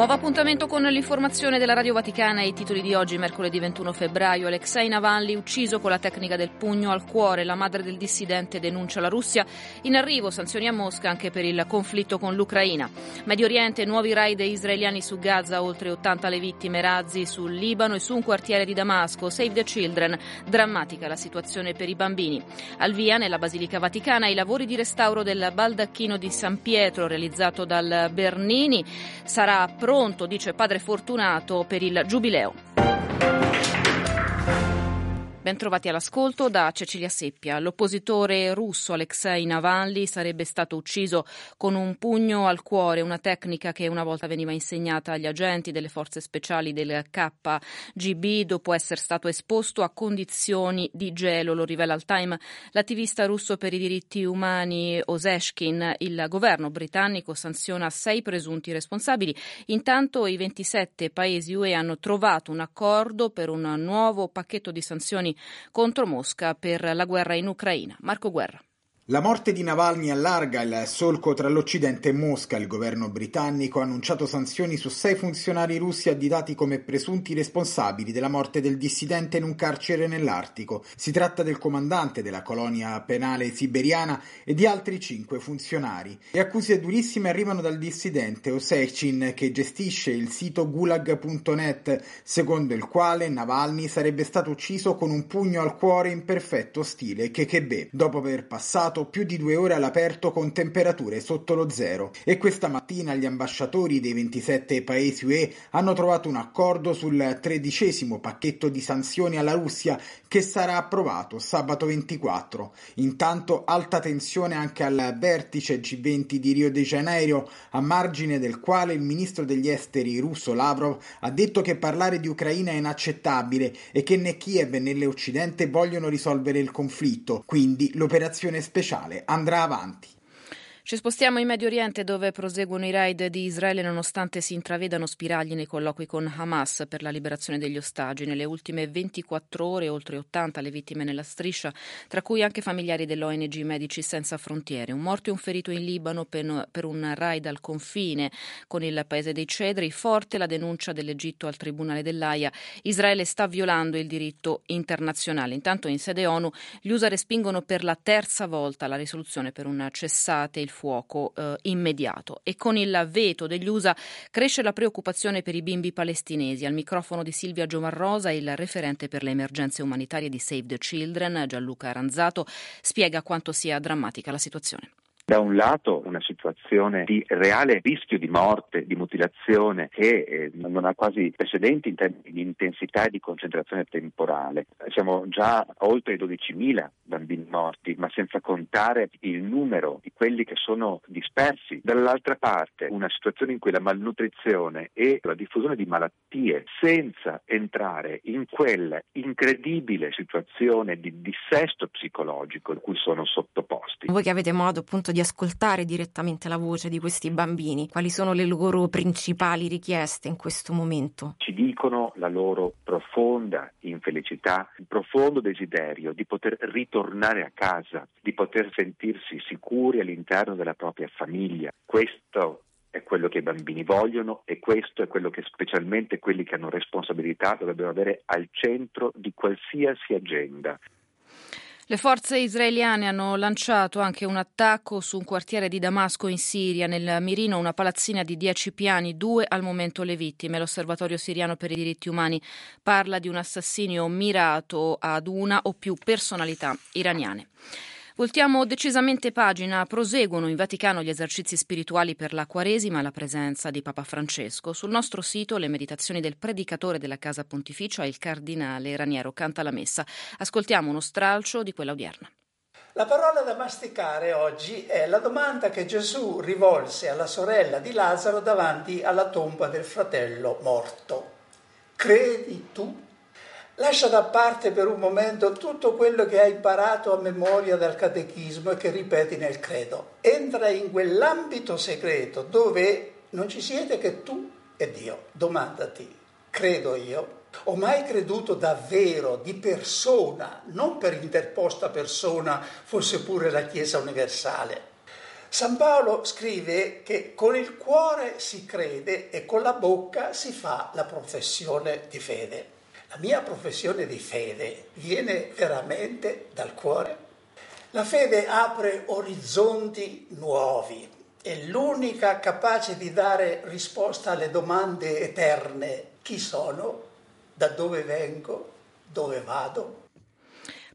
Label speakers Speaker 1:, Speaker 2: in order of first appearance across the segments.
Speaker 1: Nuovo appuntamento con l'informazione della Radio Vaticana e i titoli di oggi, mercoledì 21 febbraio. Alexei Navalny ucciso con la tecnica del pugno al cuore. La madre del dissidente denuncia la Russia. In arrivo sanzioni a Mosca anche per il conflitto con l'Ucraina. Medio Oriente, nuovi raid israeliani su Gaza, oltre 80 le vittime, razzi sul Libano e su un quartiere di Damasco. Save the Children. Drammatica la situazione per i bambini. Al via, nella Basilica Vaticana, i lavori di restauro del baldacchino di San Pietro realizzato dal Bernini. Sarà pronto, dice padre Fortunato, per il giubileo. Bentrovati all'ascolto da Cecilia Seppia. L'oppositore russo Alexei Navalny sarebbe stato ucciso con un pugno al cuore, una tecnica che una volta veniva insegnata agli agenti delle forze speciali del KGB dopo essere stato esposto a condizioni di gelo, lo rivela al Time l'attivista russo per i diritti umani Oseshkin. Il governo britannico sanziona sei presunti responsabili. Intanto i 27 paesi UE hanno trovato un accordo per un nuovo pacchetto di sanzioni contro Mosca per la guerra in Ucraina. Marco Guerra.
Speaker 2: La morte di Navalny allarga il solco tra l'Occidente e Mosca. Il governo britannico ha annunciato sanzioni su sei funzionari russi additati come presunti responsabili della morte del dissidente in un carcere nell'Artico. Si tratta del comandante della colonia penale siberiana e di altri cinque funzionari. Le accuse durissime arrivano dal dissidente Osechin che gestisce il sito gulag.net, secondo il quale Navalny sarebbe stato ucciso con un pugno al cuore in perfetto stile KGB, dopo aver passato più di due ore all'aperto con temperature sotto lo zero e questa mattina gli ambasciatori dei 27 paesi UE hanno trovato un accordo sul tredicesimo pacchetto di sanzioni alla Russia che sarà approvato sabato 24. Intanto alta tensione anche al vertice G20 di Rio de Janeiro, a margine del quale il ministro degli esteri russo Lavrov ha detto che parlare di Ucraina è inaccettabile e che né Kiev né l'Occidente vogliono risolvere il conflitto, quindi l'operazione speciale andrà avanti.
Speaker 1: Ci spostiamo in Medio Oriente dove proseguono i raid di Israele nonostante si intravedano spiragli nei colloqui con Hamas per la liberazione degli ostaggi. Nelle ultime 24 ore oltre 80 le vittime nella striscia, tra cui anche familiari dell'ONG Medici Senza Frontiere. Un morto e un ferito in Libano per, un raid al confine con il paese dei Cedri. Forte la denuncia dell'Egitto al Tribunale dell'AIA. Israele sta violando il diritto internazionale. Intanto in sede ONU gli USA respingono per la terza volta la risoluzione per un cessate il fuoco eh, immediato e con il veto degli USA cresce la preoccupazione per i bimbi palestinesi. Al microfono di Silvia Giomarrosa, il referente per le emergenze umanitarie di Save the Children, Gianluca Aranzato, spiega quanto sia drammatica la situazione
Speaker 3: da un lato una situazione di reale rischio di morte, di mutilazione che eh, non ha quasi precedenti in termini di intensità e di concentrazione temporale. Siamo già oltre i 12.000 bambini morti, ma senza contare il numero di quelli che sono dispersi. Dall'altra parte una situazione in cui la malnutrizione e la diffusione di malattie senza entrare in quella incredibile situazione di dissesto psicologico a cui sono sottoposti.
Speaker 4: Voi che avete modo appunto di ascoltare direttamente la voce di questi bambini, quali sono le loro principali richieste in questo momento?
Speaker 3: Ci dicono la loro profonda infelicità, il profondo desiderio di poter ritornare a casa, di poter sentirsi sicuri all'interno della propria famiglia. Questo è quello che i bambini vogliono e questo è quello che specialmente quelli che hanno responsabilità dovrebbero avere al centro di qualsiasi agenda.
Speaker 1: Le forze israeliane hanno lanciato anche un attacco su un quartiere di Damasco in Siria, nel mirino una palazzina di dieci piani, due al momento le vittime. L'Osservatorio siriano per i diritti umani parla di un assassinio mirato ad una o più personalità iraniane. Voltiamo decisamente pagina, proseguono in Vaticano gli esercizi spirituali per la Quaresima alla presenza di Papa Francesco. Sul nostro sito le meditazioni del predicatore della Casa Pontificia, il cardinale Raniero, canta la messa. Ascoltiamo uno stralcio di quella odierna.
Speaker 5: La parola da masticare oggi è la domanda che Gesù rivolse alla sorella di Lazzaro davanti alla tomba del fratello morto. Credi tu? Lascia da parte per un momento tutto quello che hai imparato a memoria dal catechismo e che ripeti nel credo. Entra in quell'ambito segreto dove non ci siete che tu e Dio. Domandati, credo io? Ho mai creduto davvero di persona, non per interposta persona, fosse pure la Chiesa universale. San Paolo scrive che con il cuore si crede e con la bocca si fa la professione di fede. La mia professione di fede viene veramente dal cuore. La fede apre orizzonti nuovi, è l'unica capace di dare risposta alle domande eterne. Chi sono? Da dove vengo? Dove vado?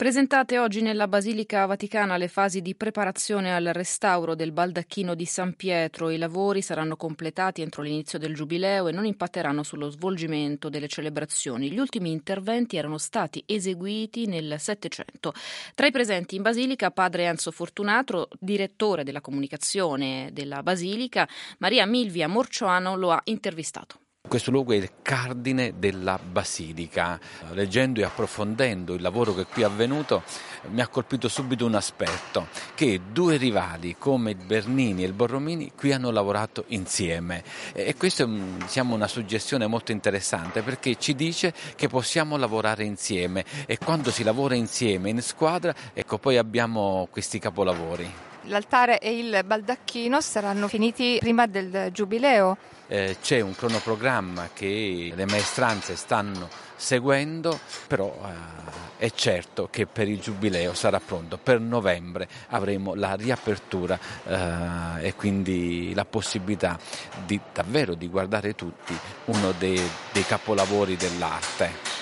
Speaker 1: Presentate oggi nella Basilica Vaticana le fasi di preparazione al restauro del baldacchino di San Pietro. I lavori saranno completati entro l'inizio del Giubileo e non impatteranno sullo svolgimento delle celebrazioni. Gli ultimi interventi erano stati eseguiti nel Settecento. Tra i presenti in Basilica padre Enzo Fortunato, direttore della comunicazione della Basilica, Maria Milvia Morcioano lo ha intervistato.
Speaker 6: Questo luogo è il cardine della Basilica. Leggendo e approfondendo il lavoro che qui è avvenuto, mi ha colpito subito un aspetto, che due rivali come il Bernini e il Borromini qui hanno lavorato insieme. E questa è diciamo, una suggestione molto interessante perché ci dice che possiamo lavorare insieme e quando si lavora insieme in squadra, ecco poi abbiamo questi capolavori.
Speaker 7: L'altare e il baldacchino saranno finiti prima del giubileo.
Speaker 6: Eh, c'è un cronoprogramma che le maestranze stanno seguendo, però eh, è certo che per il giubileo sarà pronto. Per novembre avremo la riapertura eh, e quindi la possibilità di, davvero di guardare tutti uno dei, dei capolavori dell'arte.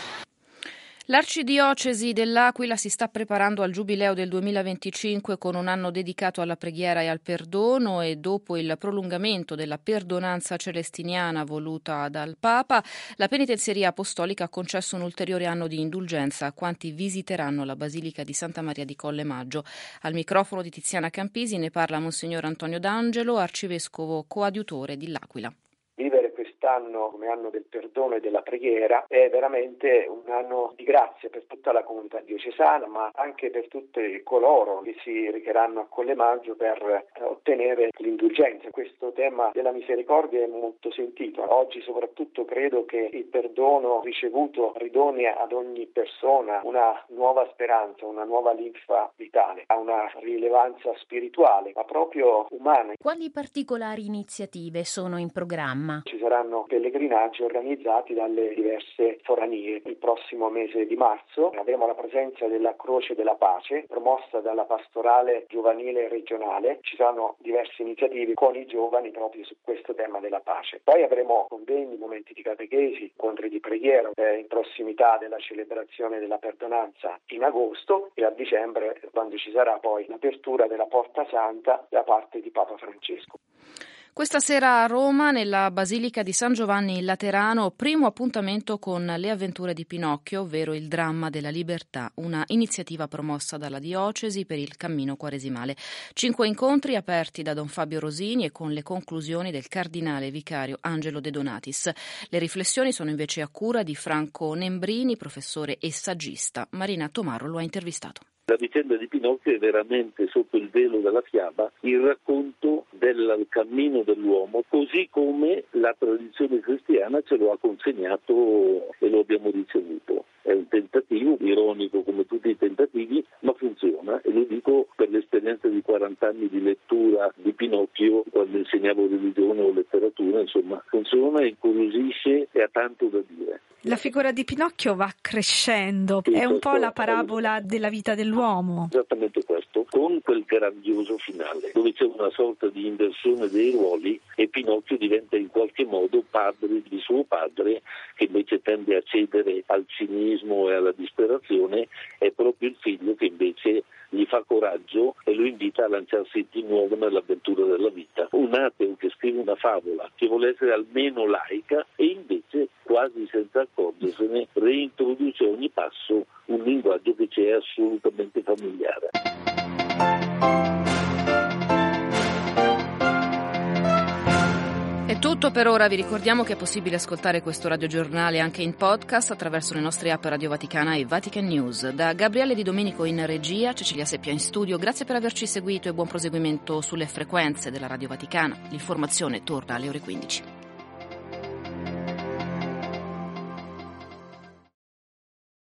Speaker 1: L'arcidiocesi dell'Aquila si sta preparando al giubileo del 2025 con un anno dedicato alla preghiera e al perdono e dopo il prolungamento della perdonanza celestiniana voluta dal Papa, la penitenzieria apostolica ha concesso un ulteriore anno di indulgenza a quanti visiteranno la Basilica di Santa Maria di Colle Maggio. Al microfono di Tiziana Campisi ne parla Monsignor Antonio D'Angelo, arcivescovo coadiutore di L'Aquila
Speaker 8: quest'anno come anno del perdono e della preghiera è veramente un anno di grazia per tutta la comunità diocesana, ma anche per tutti coloro che si recheranno a Colle Maggio per eh, ottenere l'indulgenza. Questo tema della misericordia è molto sentito. Oggi soprattutto credo che il perdono ricevuto ridoni ad ogni persona una nuova speranza, una nuova linfa vitale, ha una rilevanza spirituale, ma proprio umana.
Speaker 9: Quali particolari iniziative sono in programma?
Speaker 8: Ci saranno saranno pellegrinaggi organizzati dalle diverse foranie. Il prossimo mese di marzo avremo la presenza della Croce della Pace promossa dalla pastorale giovanile regionale. Ci saranno diverse iniziative con i giovani proprio su questo tema della pace. Poi avremo convegni, momenti di catechesi, incontri di preghiera eh, in prossimità della celebrazione della perdonanza in agosto e a dicembre quando ci sarà poi l'apertura della Porta Santa da parte di Papa Francesco.
Speaker 1: Questa sera a Roma, nella Basilica di San Giovanni Laterano, primo appuntamento con le avventure di Pinocchio, ovvero il dramma della libertà, una iniziativa promossa dalla Diocesi per il cammino quaresimale. Cinque incontri aperti da Don Fabio Rosini e con le conclusioni del cardinale vicario Angelo De Donatis. Le riflessioni sono invece a cura di Franco Nembrini, professore e saggista. Marina Tomarro lo ha intervistato.
Speaker 10: La vicenda di Pinocchio è veramente sotto il velo della fiaba il racconto del cammino dell'uomo, così come la tradizione cristiana ce lo ha consegnato e lo abbiamo ricevuto. È un tentativo, ironico come tutti i tentativi, ma funziona e lo dico per l'esperienza di 40 anni di lettura di Pinocchio quando insegnavo religione o letteratura, insomma, funziona, incuriosisce e ha tanto da dire.
Speaker 11: La figura di Pinocchio va crescendo, è un po' la parabola della vita dell'uomo.
Speaker 10: Esattamente questo, con quel grandioso finale, dove c'è una sorta di inversione dei ruoli e Pinocchio diventa in qualche modo padre di suo padre, che invece tende a cedere al cinismo e alla disperazione, è proprio il figlio che invece gli fa coraggio e lo invita a lanciarsi di nuovo nell'avventura della vita. Un ateo che scrive una favola che vuole essere almeno laica e invece quasi senza accorgersene reintroduce a ogni passo un linguaggio che ci è assolutamente familiare.
Speaker 1: È tutto per ora, vi ricordiamo che è possibile ascoltare questo radiogiornale anche in podcast attraverso le nostre app Radio Vaticana e Vatican News. Da Gabriele Di Domenico in regia, Cecilia Seppia in studio, grazie per averci seguito e buon proseguimento sulle frequenze della Radio Vaticana. L'informazione torna alle ore 15.